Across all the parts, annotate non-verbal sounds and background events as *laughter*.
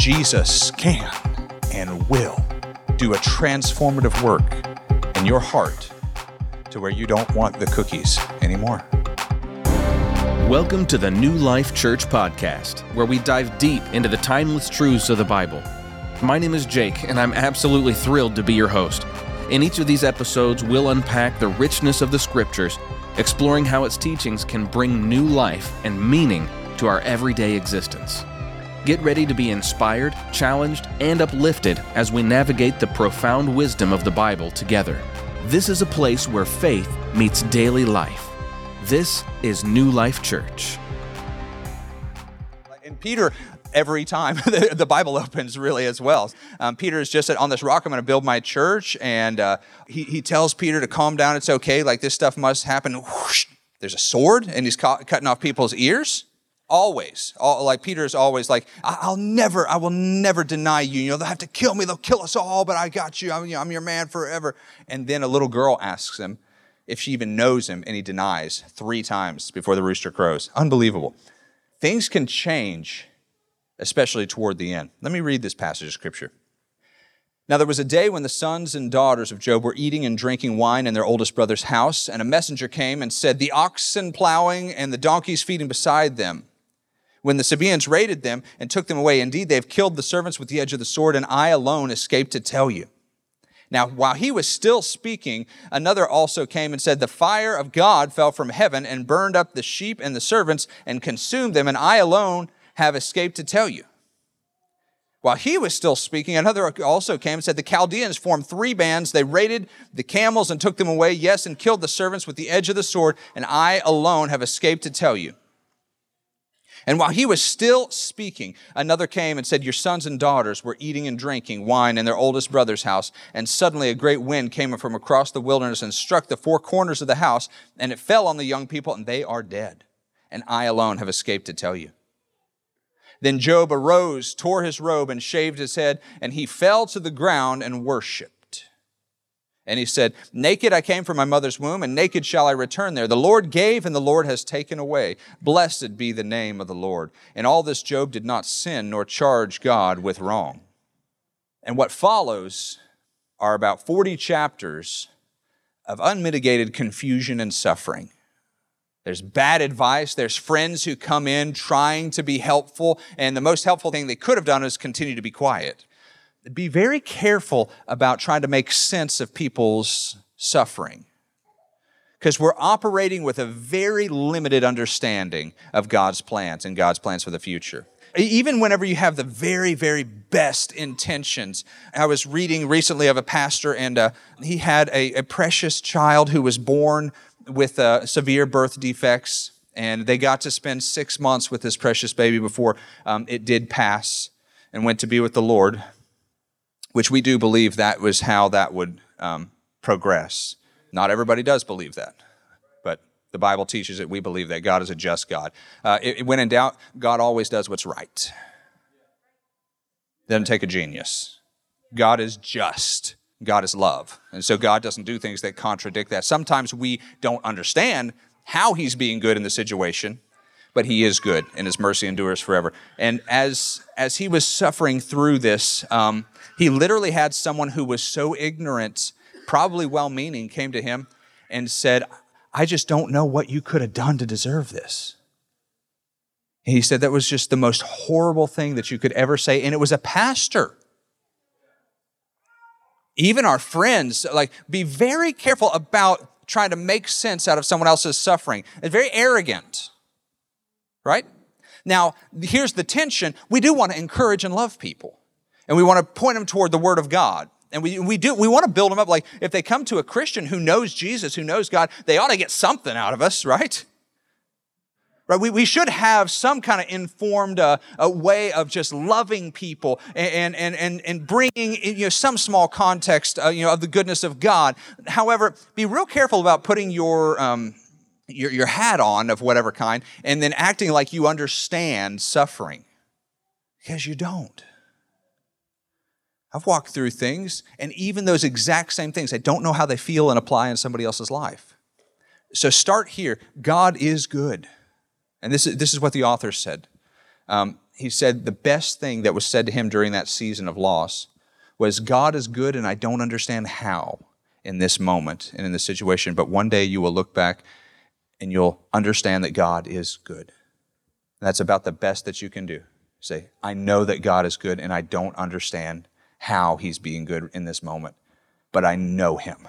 Jesus can and will do a transformative work in your heart to where you don't want the cookies anymore. Welcome to the New Life Church podcast, where we dive deep into the timeless truths of the Bible. My name is Jake, and I'm absolutely thrilled to be your host. In each of these episodes, we'll unpack the richness of the scriptures, exploring how its teachings can bring new life and meaning to our everyday existence. Get ready to be inspired, challenged, and uplifted as we navigate the profound wisdom of the Bible together. This is a place where faith meets daily life. This is New Life Church. And Peter, every time *laughs* the, Bible opens, really as well. Um, Peter is just said, On this rock, I'm going to build my church. And uh, he, he tells Peter to calm down. It's okay. Like this stuff must happen. Whoosh, there's a sword, and he's ca- cutting off people's ears always all, like peter is always like i'll never i will never deny you. You know they'll have to kill me. They'll kill us all but i got you. I'm, you know, I'm your man forever. And then a little girl asks him if she even knows him and he denies three times before the rooster crows. Unbelievable. Things can change especially toward the end. Let me read this passage of scripture. Now there was a day when the sons and daughters of Job were eating and drinking wine in their oldest brother's house, and a messenger came and said, The oxen plowing and the donkeys feeding beside them when the Sabaeans raided them and took them away. Indeed, they have killed the servants with the edge of the sword, and I alone escaped to tell you. Now, while he was still speaking, another also came and said, The fire of God fell from heaven and burned up the sheep and the servants and consumed them, and I alone have escaped to tell you. While he was still speaking, another also came and said, The Chaldeans formed three bands. They raided the camels and took them away, yes, and killed the servants with the edge of the sword, and I alone have escaped to tell you. And while he was still speaking, another came and said, Your sons and daughters were eating and drinking wine in their oldest brother's house. And suddenly a great wind came from across the wilderness and struck the four corners of the house, and it fell on the young people, and they are dead. And I alone have escaped to tell you. Then Job arose, tore his robe, and shaved his head, and he fell to the ground and worshiped. And he said, Naked I came from my mother's womb, and naked shall I return there. The Lord gave, and the Lord has taken away. Blessed be the name of the Lord. In all this, Job did not sin nor charge God with wrong. And what follows are about 40 chapters of unmitigated confusion and suffering. There's bad advice. There's friends who come in trying to be helpful, and the most helpful thing they could have done is continue to be quiet be very careful about trying to make sense of people's suffering. Because we're operating with a very limited understanding of God's plans and God's plans for the future. Even whenever you have the very, very best intentions. I was reading recently of a pastor, and uh, he had a, a, precious child who was born with uh, severe birth defects, and they got to spend six months with this precious baby before um, it did pass and went to be with the Lord which we do believe that was how that would um, progress. Not everybody does believe that, but the Bible teaches it. We believe that God is a just God. Uh, it, when in doubt, God always does what's right. Doesn't take a genius. God is just. God is love. And so God doesn't do things that contradict that. Sometimes we don't understand how he's being good in the situation, but he is good and his mercy endures forever. And as, as he was suffering through this, um, he literally had someone who was so ignorant, probably well meaning, came to him and said, I just don't know what you could have done to deserve this. And he said that was just the most horrible thing that you could ever say. And it was a pastor. Even our friends, like, be very careful about trying to make sense out of someone else's suffering. It's very arrogant, right? Now, here's the tension. We do want to encourage and love people and we want to point them toward the Word of God. And we, we do, we want to build them up. Like if they come to a Christian who knows Jesus, who knows God, they ought to get something out of us, right? Right? We, we should have some kind of informed uh, a way of just loving people and, and, and, and bringing you know, some small context uh, you know, of the goodness of God. However, be real careful about putting your, um, your, your hat on of whatever kind and then acting like you understand suffering because you don't. I've walked through things, and even those exact same things, I don't know how they feel and apply in somebody else's life. So start here. God is good. And this is, this is what the author said. Um, he said the best thing that was said to him during that season of loss was, God is good and I don't understand how in this moment and in this situation, but one day you will look back and you'll understand that God is good. And that's about the best that you can do. Say, I know that God is good and I don't understand how he's being good in this moment, but I know him.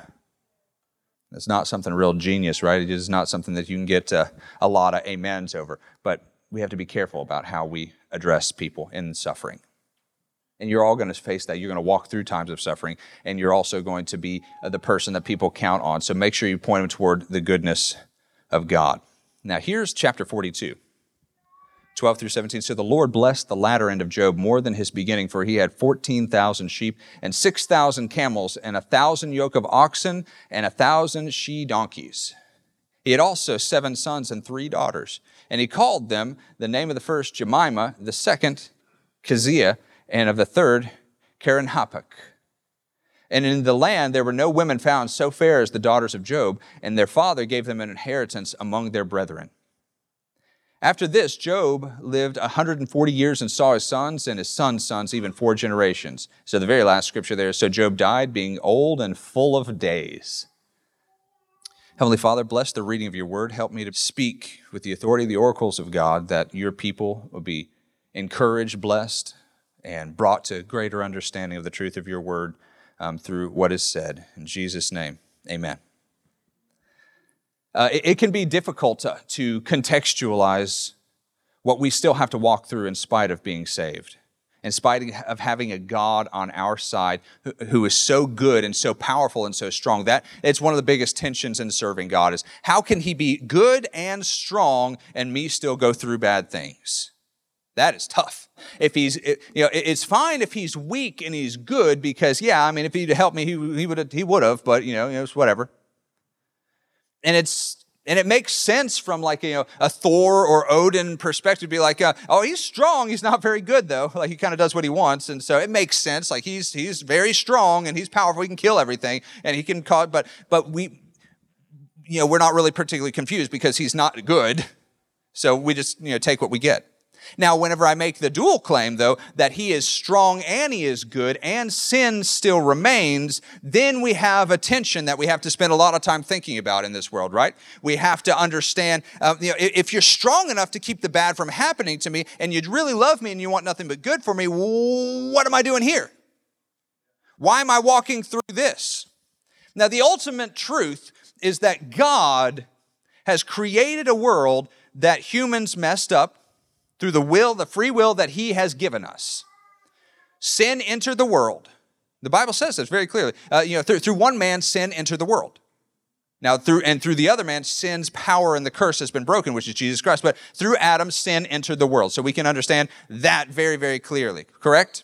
It's not something real genius, right? It is not something that you can get uh, a lot of amens over, but we have to be careful about how we address people in suffering. And you're all going to face that. You're going to walk through times of suffering, and you're also going to be uh, the person that people count on. So make sure you point them toward the goodness of God. Now, here's chapter 42. 12 through 17. So the Lord blessed the latter end of Job more than his beginning, for he had 14,000 sheep and 6,000 camels and a thousand yoke of oxen and a thousand she donkeys. He had also seven sons and three daughters. And he called them the name of the first Jemima, the second Keziah, and of the third, Keren-happuch. And in the land there were no women found so fair as the daughters of Job, and their father gave them an inheritance among their brethren. After this, Job lived 140 years and saw his sons and his sons' sons, even four generations. So the very last scripture there, so Job died being old and full of days. Heavenly Father, bless the reading of your word. Help me to speak with the authority of the oracles of God that your people will be encouraged, blessed, and brought to greater understanding of the truth of your word um, through what is said. In Jesus' name, amen. Uh, it, it, can be difficult to, to contextualize what we still have to walk through in spite of being saved in spite of having a God on our side who, who is so good and so powerful and so strong. That it's one of the biggest tensions in serving God is how can he be good and strong and me still go through bad things? That is tough. If he's, you know, it's fine if he's weak and he's good because, yeah, I mean, if he'd helped me, he, would have, he would have, but, you know, it was whatever. And it's, and it makes sense from like, you know, a Thor or Odin perspective be like, uh, oh, he's strong. He's not very good though. *laughs* Like he kind of does what he wants. And so it makes sense. Like he's, he's very strong and he's powerful. He can kill everything and he can cause, but, but we, you know, we're not really particularly confused because he's not good. So we just, you know, take what we get. Now, whenever I make the dual claim, though, that he is strong and he is good and sin still remains, then we have a tension that we have to spend a lot of time thinking about in this world, right? We have to understand, uh, you know, if you're strong enough to keep the bad from happening to me and you'd really love me and you want nothing but good for me, what am I doing here? Why am I walking through this? Now, the ultimate truth is that God has created a world that humans messed up through the will, the free will that He has given us. Sin entered the world. The Bible says this very clearly. Uh, you know, through, through one man, sin entered the world. Now, through and through the other man, sin's power and the curse has been broken, which is Jesus Christ. But through Adam, sin entered the world. So we can understand that very, very clearly. Correct?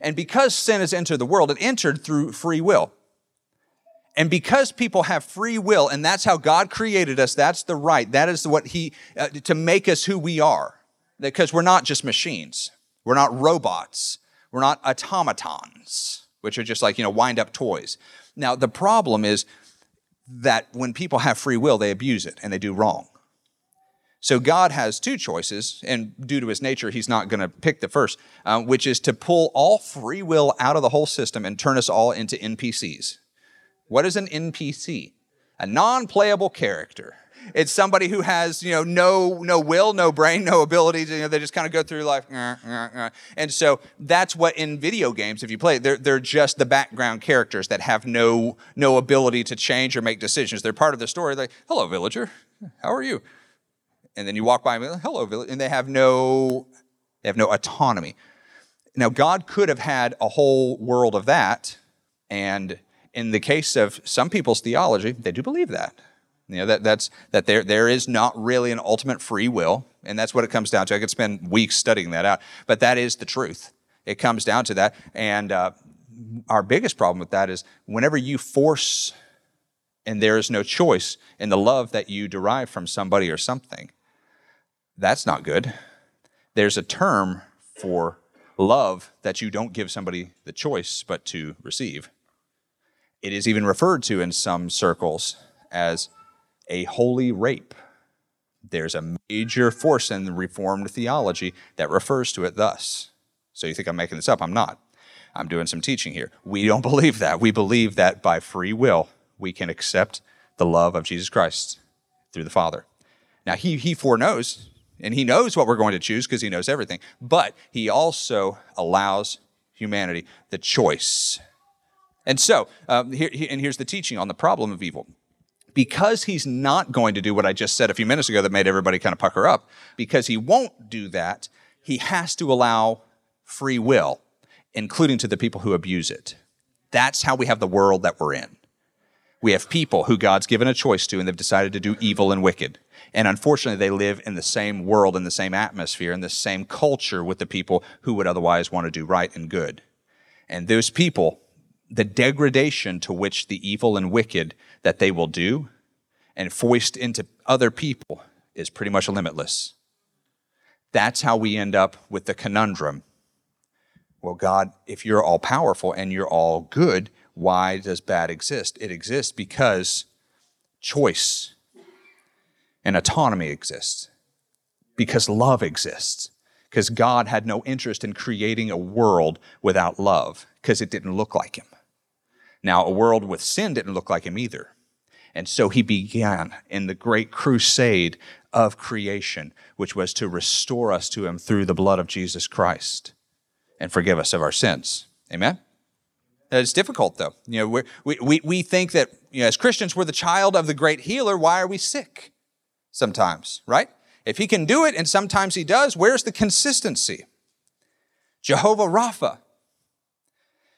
And because sin has entered the world, it entered through free will. And because people have free will, and that's how God created us, that's the right, that is what He, uh, to make us who we are. Because we're not just machines, we're not robots, we're not automatons, which are just like, you know, wind up toys. Now, the problem is that when people have free will, they abuse it and they do wrong. So God has two choices, and due to his nature, he's not going to pick the first, uh, which is to pull all free will out of the whole system and turn us all into NPCs. What is an NPC? A non-playable character. It's somebody who has, you know, no no will, no brain, no abilities. You know, they just kind of go through life. Uh, uh, uh. And so that's what in video games, if you play, they're they're just the background characters that have no no ability to change or make decisions. They're part of the story. Like, hello, villager, how are you? And then you walk by them, hello, villager. and they have no they have no autonomy. Now, God could have had a whole world of that, and in the case of some people's theology, they do believe that. You know, that, that's, that there, there is not really an ultimate free will, and that's what it comes down to. I could spend weeks studying that out, but that is the truth. It comes down to that. And uh, our biggest problem with that is whenever you force and there is no choice in the love that you derive from somebody or something, that's not good. There's a term for love that you don't give somebody the choice but to receive. It is even referred to in some circles as a holy rape. There's a major force in the Reformed theology that refers to it thus. So you think I'm making this up? I'm not. I'm doing some teaching here. We don't *laughs* believe that. We believe that by free will, we can accept the love of Jesus Christ through the Father. Now, he, he foreknows, and he knows what we're going to choose because he knows everything, but he also allows humanity the choice. And so, um, here, and here's the teaching on the problem of evil. Because he's not going to do what I just said a few minutes ago that made everybody kind of pucker up, because he won't do that, he has to allow free will, including to the people who abuse it. That's how we have the world that we're in. We have people who God's given a choice to, and they've decided to do evil and wicked. And unfortunately, they live in the same world, in the same atmosphere, in the same culture with the people who would otherwise want to do right and good. And those people, the degradation to which the evil and wicked that they will do and foist into other people is pretty much limitless. That's how we end up with the conundrum. Well, God, if you're all powerful and you're all good, why does bad exist? It exists because choice and autonomy exists, because love exists, because God had no interest in creating a world without love, because it didn't look like Him. Now, a world with sin didn't look like Him either. And so He began in the great crusade of creation, which was to restore us to Him through the blood of Jesus Christ and forgive us of our sins. Amen? It's difficult, though. You know, we we, we think that you know, as Christians, we're the child of the great healer. Why are we sick sometimes, right? If he can do it, and sometimes he does, where's the consistency? Jehovah Rapha.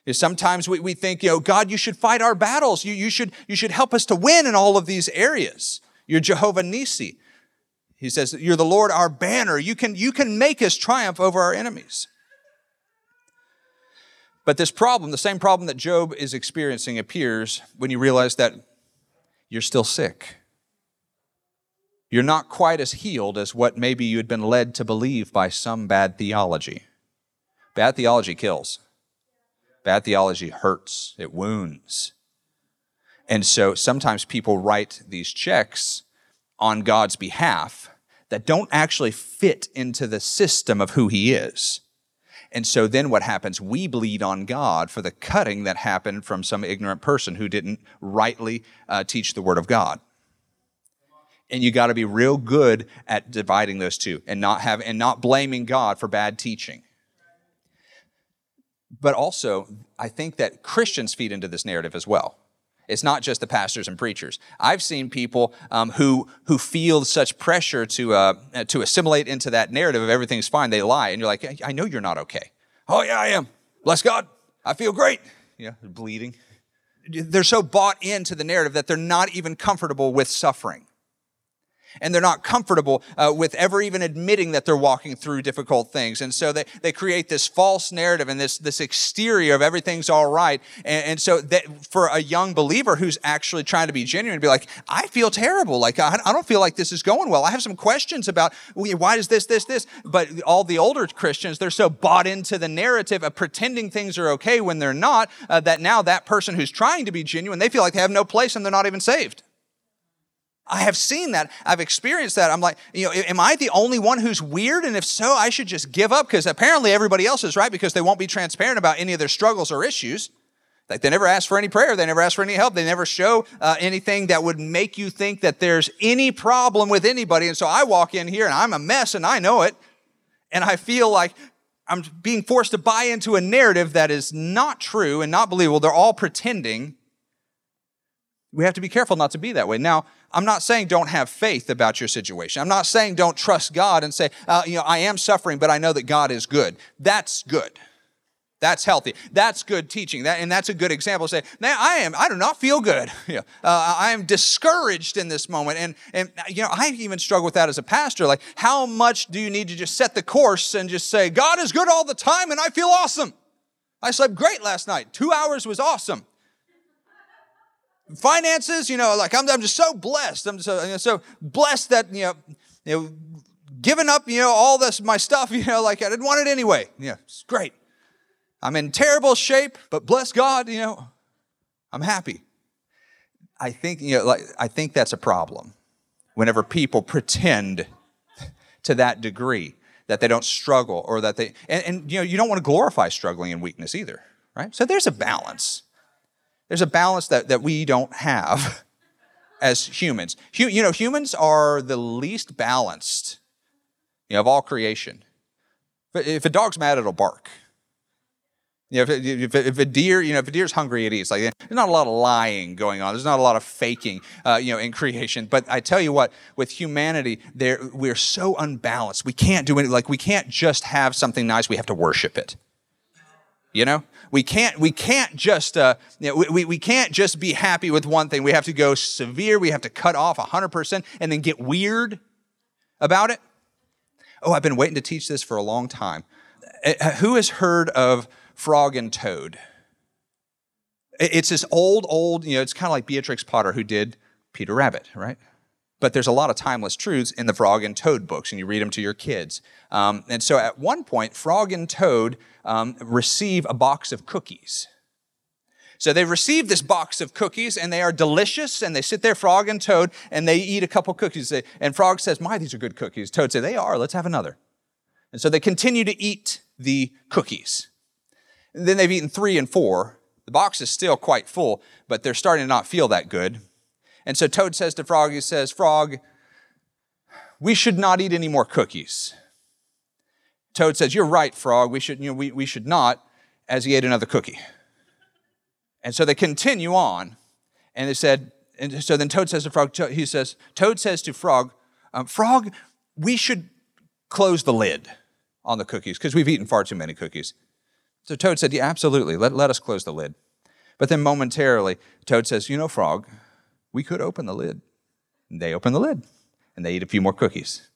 Is sometimes we, we think, you know, God, you should fight our battles. You, you, should, you should help us to win in all of these areas. You're Jehovah Nissi. He says, You're the Lord our banner. You can, you can make us triumph over our enemies. But this problem, the same problem that Job is experiencing, appears when you realize that you're still sick. You're not quite as healed as what maybe you had been led to believe by some bad theology. Bad theology kills. Bad theology hurts, it wounds. And so sometimes people write these checks on God's behalf that don't actually fit into the system of who He is. And so then what happens? We bleed on God for the cutting that happened from some ignorant person who didn't rightly uh, teach the Word of God. And you got to be real good at dividing those two and not have and not blaming God for bad teaching. But also, I think that Christians feed into this narrative as well. It's not just the pastors and preachers. I've seen people um, who who feel such pressure to uh, to assimilate into that narrative of everything's fine. They lie, and you're like, I know you're not okay. Oh yeah, I am. Bless God, I feel great. Yeah, bleeding. They're so bought into the narrative that they're not even comfortable with suffering and they're not comfortable uh, with ever even admitting that they're walking through difficult things. And so they, they create this false narrative and this, this exterior of everything's all right. And, and so that for a young believer who's actually trying to be genuine, be like, I feel terrible. Like, I, I don't feel like this is going well. I have some questions about why is this, this, this? But all the older Christians, they're so bought into the narrative of pretending things are okay when they're not, uh, that now that person who's trying to be genuine, they feel like they have no place and they're not even saved. I have seen that. I've experienced that. I'm like, you know, am I the only one who's weird? And if so, I should just give up because apparently everybody else is right because they won't be transparent about any of their struggles or issues. Like they never ask for any prayer, they never ask for any help, they never show uh, anything that would make you think that there's any problem with anybody. And so I walk in here and I'm a mess and I know it. And I feel like I'm being forced to buy into a narrative that is not true and not believable. They're all pretending. We have to be careful not to be that way. Now, I'm not saying don't have faith about your situation. I'm not saying don't trust God and say, uh, you know, I am suffering, but I know that God is good. That's good. That's healthy. That's good teaching. That, and that's a good example. Say, I am, I do not feel good. *laughs* uh, I am discouraged in this moment. And, and, you know, I even struggle with that as a pastor. Like, how much do you need to just set the course and just say, God is good all the time and I feel awesome? I slept great last night. Two hours was awesome finances, you know, like I'm, I'm just so blessed. I'm so, you know, so blessed that, you know, you know, giving up, you know, all this, my stuff, *laughs* you know, like I didn't want it anyway. Yeah, it's great. I'm in terrible shape, but bless God, you know, I'm happy. I think, you know, like, I think that's a problem whenever people pretend to that degree that they don't struggle or that they and, and you know you don't want to glorify struggling and weakness either right so there's a balance there's a balance that, that we don't have *laughs* as humans you know humans are the least balanced you know, of all creation if a dog's mad it'll bark you know, if, if, a deer, you know, if a deer's hungry, it eats. Like there's not a lot of lying going on. There's not a lot of faking, uh, you know, in creation. But I tell you what, with humanity, there we're so unbalanced. We can't do anything. Like we can't just have something nice. We have to worship it. You know, we can't we can't just uh, you know, we, we can't just be happy with one thing. We have to go severe. We have to cut off hundred percent and then get weird about it. Oh, I've been waiting to teach this for a long time. Uh, who has heard of Frog and Toad. It's this old, old, you know, it's kind of like Beatrix Potter who did Peter Rabbit, right? But there's a lot of timeless truths in the Frog and Toad books, and you read them to your kids. Um, and so at one point, Frog and Toad um, receive a box of cookies. So they receive this box of cookies and they are delicious and they sit there, Frog and Toad, and they eat a couple cookies. And Frog says, My, these are good cookies. Toad says, They are, let's have another. And so they continue to eat the cookies. Then they've eaten three and four. The box is still quite full, but they're starting to not feel that good. And so Toad says to Frog, he says, Frog, we should not eat any more cookies. Toad says, You're right, Frog. We should, you know, we, we should not, as he ate another cookie. And so they continue on. And they said, and so then Toad says to Frog, he says, Toad says to Frog, um, Frog, we should close the lid on the cookies because we've eaten far too many cookies. So Toad said, Yeah, absolutely. Let, let us close the lid. But then momentarily, Toad says, You know, Frog, we could open the lid. And they open the lid and they eat a few more cookies.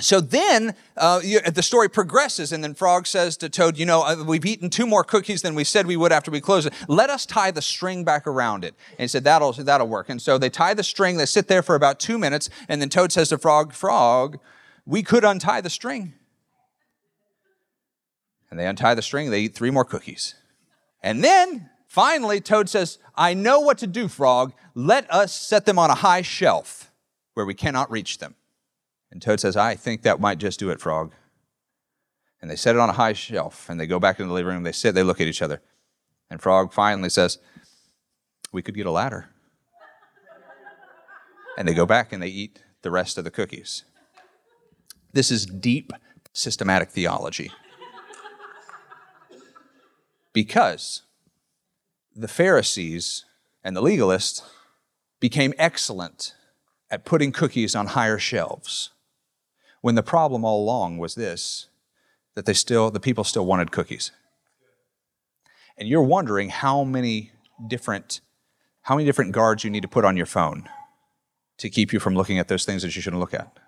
So then uh, you, the story progresses, and then Frog says to Toad, You know, uh, we've eaten two more cookies than we said we would after we closed it. Let us tie the string back around it. And he said, That'll, that'll work. And so they tie the string, they sit there for about two minutes, and then Toad says to Frog, Frog, we could untie the string. And they untie the string, they eat three more cookies. And then finally, Toad says, I know what to do, Frog. Let us set them on a high shelf where we cannot reach them. And Toad says, I think that might just do it, Frog. And they set it on a high shelf and they go back into the living room. They sit, they look at each other. And Frog finally says, We could get a ladder. and they go back and they eat the rest of the cookies. This is deep systematic theology because the Pharisees and the legalists became excellent at putting cookies on higher shelves when the problem all along was this that they still the people still wanted cookies. And you're wondering how many different how many different guards you need to put on your phone to keep you from looking at those things that you shouldn't look at.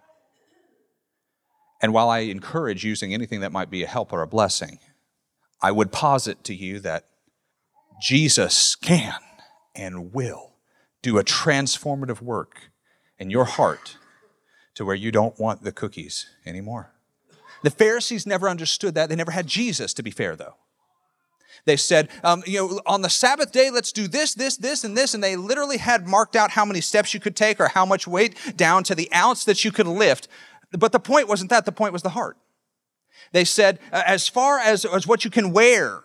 And while i encourage using anything that might be a help or a blessing I would posit to you that Jesus can and will do a transformative work in your heart to where you don't want the cookies anymore. The Pharisees never understood that. They never had Jesus, to be fair, though. They said, um, you know, on the Sabbath day, let's do this, this, this, and this. And they literally had marked out how many steps you could take or how much weight down to the ounce that you could lift. But the point wasn't that, the point was the heart. They said, uh, as far as, as what you can wear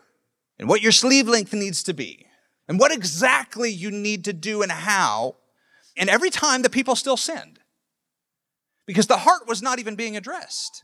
and what your sleeve length needs to be and what exactly you need to do and how. And every time the people still sinned because the heart was not even being addressed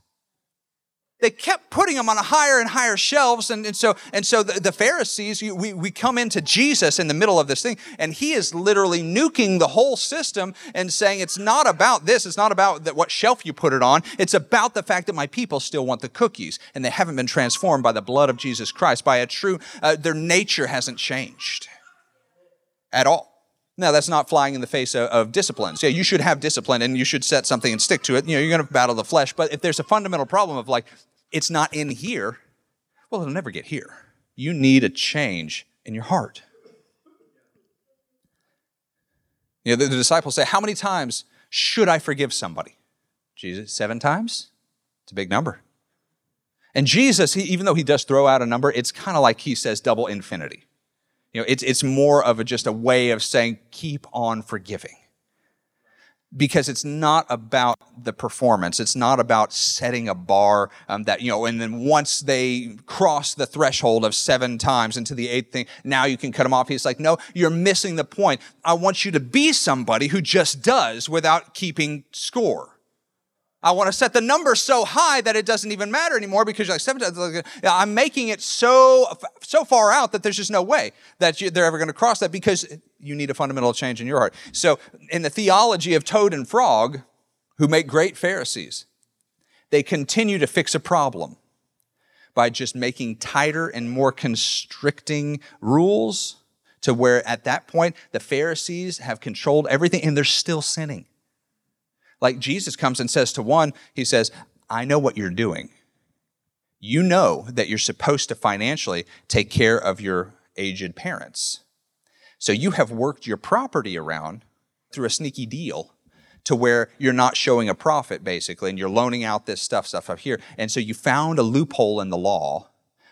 they kept putting them on a higher and higher shelves and, and so and so the, the pharisees we, we come into jesus in the middle of this thing and he is literally nuking the whole system and saying it's not about this it's not about the, what shelf you put it on it's about the fact that my people still want the cookies and they haven't been transformed by the blood of jesus christ by a true uh, their nature hasn't changed at all now, that's not flying in the face of, of disciplines. Yeah, you should have discipline and you should set something and stick to it. You know, you're going to battle the flesh. But if there's a fundamental problem of like, it's not in here, well, it'll never get here. You need a change in your heart. You know, the, the disciples say, How many times should I forgive somebody? Jesus, seven times? It's a big number. And Jesus, he, even though he does throw out a number, it's kind of like he says double infinity. You know, it's, it's more of a, just a way of saying, keep on forgiving. Because it's not about the performance. It's not about setting a bar um, that, you know, and then once they cross the threshold of seven times into the eighth thing, now you can cut them off. He's like, no, you're missing the point. I want you to be somebody who just does without keeping score. I want to set the number so high that it doesn't even matter anymore because you're like seven times. Uh, I'm making it so so far out that there's just no way that you, they're ever going to cross that because you need a fundamental change in your heart. So, in the theology of toad and frog, who make great Pharisees, they continue to fix a problem by just making tighter and more constricting rules to where at that point the Pharisees have controlled everything and they're still sinning. Like Jesus comes and says to one, he says, I know what you're doing. You know that you're supposed to financially take care of your aged parents. So you have worked your property around through a sneaky deal to where you're not showing a profit basically and you're loaning out this stuff stuff up here and so you found a loophole in the law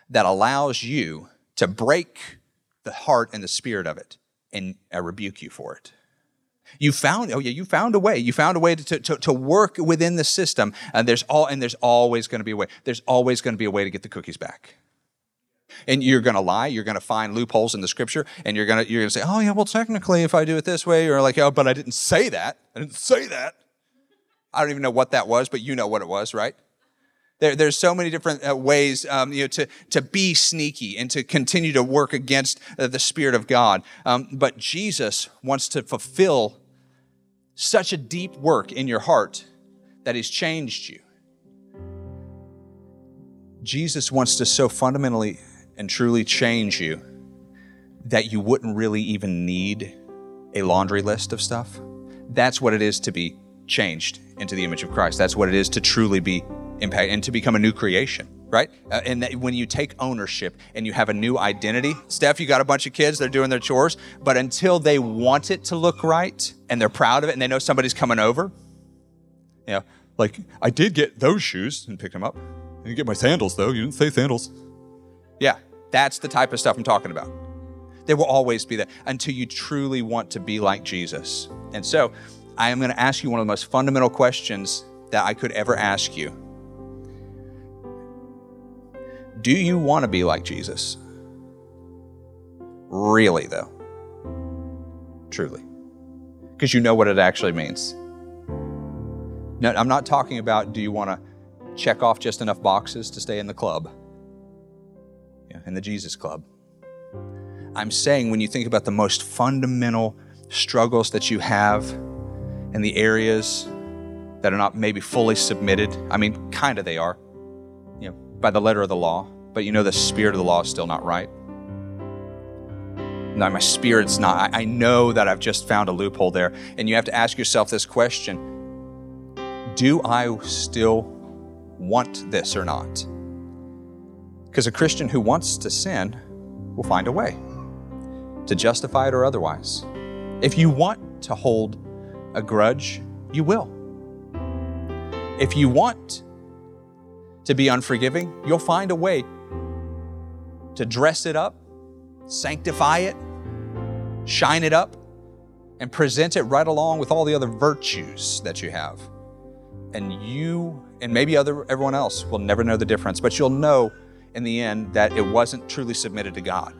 that allows you to break the heart and the spirit of it and I rebuke you for it you found oh yeah you found a way. You found a way to, to, to work within the system and there's all and there's always going to be a way there's always going to be a way to get the cookies back. And you're going to lie you're going to find loopholes in the scripture and you're going to you're going to say oh yeah well technically if i do it this way you're like oh but i didn't say that. I didn't say that. I don't even know what that was but you know what it was right there, there's so many different uh, ways um, you know, to, to be sneaky and to continue to work against uh, the Spirit of God. Um, but Jesus wants to fulfill such a deep work in your heart that He's changed you. Jesus wants to so fundamentally and truly change you that you wouldn't really even need a laundry list of stuff. That's what it is to be changed into the image of Christ. That's what it is to truly be impact and to become a new creation right? Uh, and that when you take ownership and you have a new identity, Steph, you got a bunch of kids, they're doing their chores, but until they want it to look right and they're proud of it and they know somebody's coming over, you know, like I did get those shoes and picked them up. I didn't get my sandals though. You didn't say sandals. Yeah, that's the type of stuff I'm talking about. There will always be that until you truly want to be like Jesus. And so I am going to ask you one of the most fundamental questions that I could ever ask you. Do you want to be like Jesus? Really, though. Truly. Because you know what it actually means. I'm not talking about do you want to check off just enough boxes to stay in the club, yeah, in the Jesus club. I'm saying when you think about the most fundamental struggles that you have and the areas that are not maybe fully submitted, I mean, kind of they are, by the letter of the law, but you know the spirit of the law is still not right. No, my spirit's not. I, I know that I've just found a loophole there. And you have to ask yourself this question Do I still want this or not? Because a Christian who wants to sin will find a way to justify it or otherwise. If you want to hold a grudge, you will. If you want to be unforgiving, you'll find a way to dress it up, sanctify it, shine it up, and present it right along with all the other virtues that you have. And you and maybe other everyone else will never know the difference, but you'll know in the end that it wasn't truly submitted to God.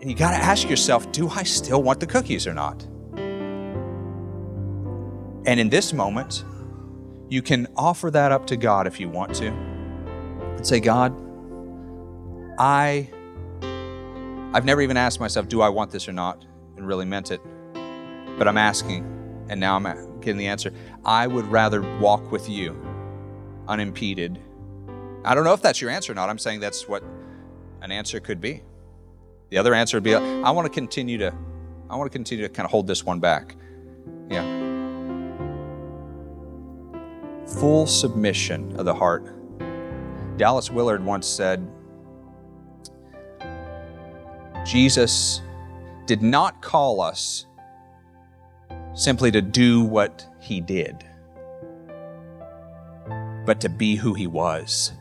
And you got to ask yourself, do I still want the cookies or not? And in this moment, you can offer that up to God if you want to. And say, God, I I've never even asked myself, do I want this or not, and really meant it. But I'm asking, and now I'm getting the answer. I would rather walk with you unimpeded. I don't know if that's your answer or not. I'm saying that's what an answer could be. The other answer would be I want to continue to I want to continue to kind of hold this one back. Full submission of the heart. Dallas Willard once said, Jesus did not call us simply to do what he did, but to be who he was,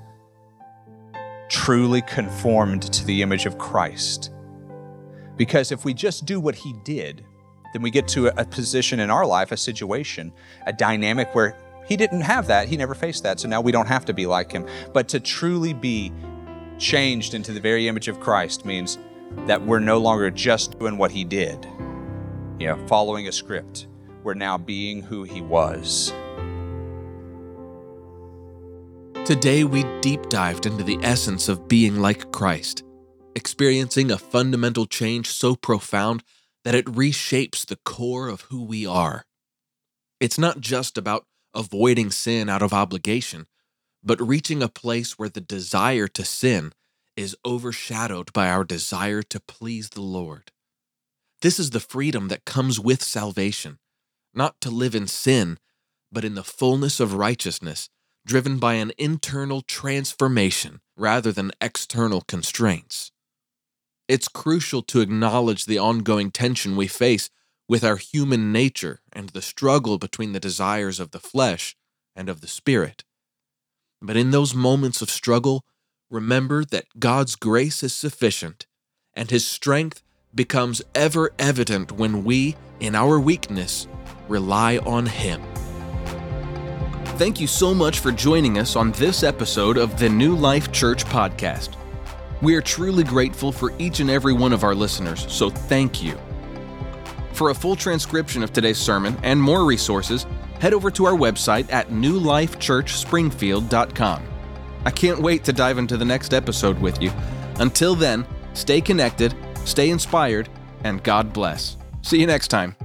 truly conformed to the image of Christ. Because if we just do what he did, then we get to a position in our life, a situation, a dynamic where he didn't have that. He never faced that. So now we don't have to be like him. But to truly be changed into the very image of Christ means that we're no longer just doing what he did, you know, following a script. We're now being who he was. Today, we deep dived into the essence of being like Christ, experiencing a fundamental change so profound that it reshapes the core of who we are. It's not just about avoiding sin out of obligation, but reaching a place where the desire to sin is overshadowed by our desire to please the Lord. This is the freedom that comes with salvation, not to live in sin, but in the fullness of righteousness, driven by an internal transformation rather than external constraints. It's crucial to acknowledge the ongoing tension we face with our human nature and the struggle between the desires of the flesh and of the spirit. But in those moments of struggle, remember that God's grace is sufficient, and His strength becomes ever evident when we, in our weakness, rely on Him. Thank you so much for joining us on this episode of the New Life Church podcast. We are truly grateful for each and every one of our listeners, so thank you. For a full transcription of today's sermon and more resources, head over to our website at newlifechurchspringfield.com. I can't wait to dive into the next episode with you. Until then, stay connected, stay inspired, and God bless. See you next time.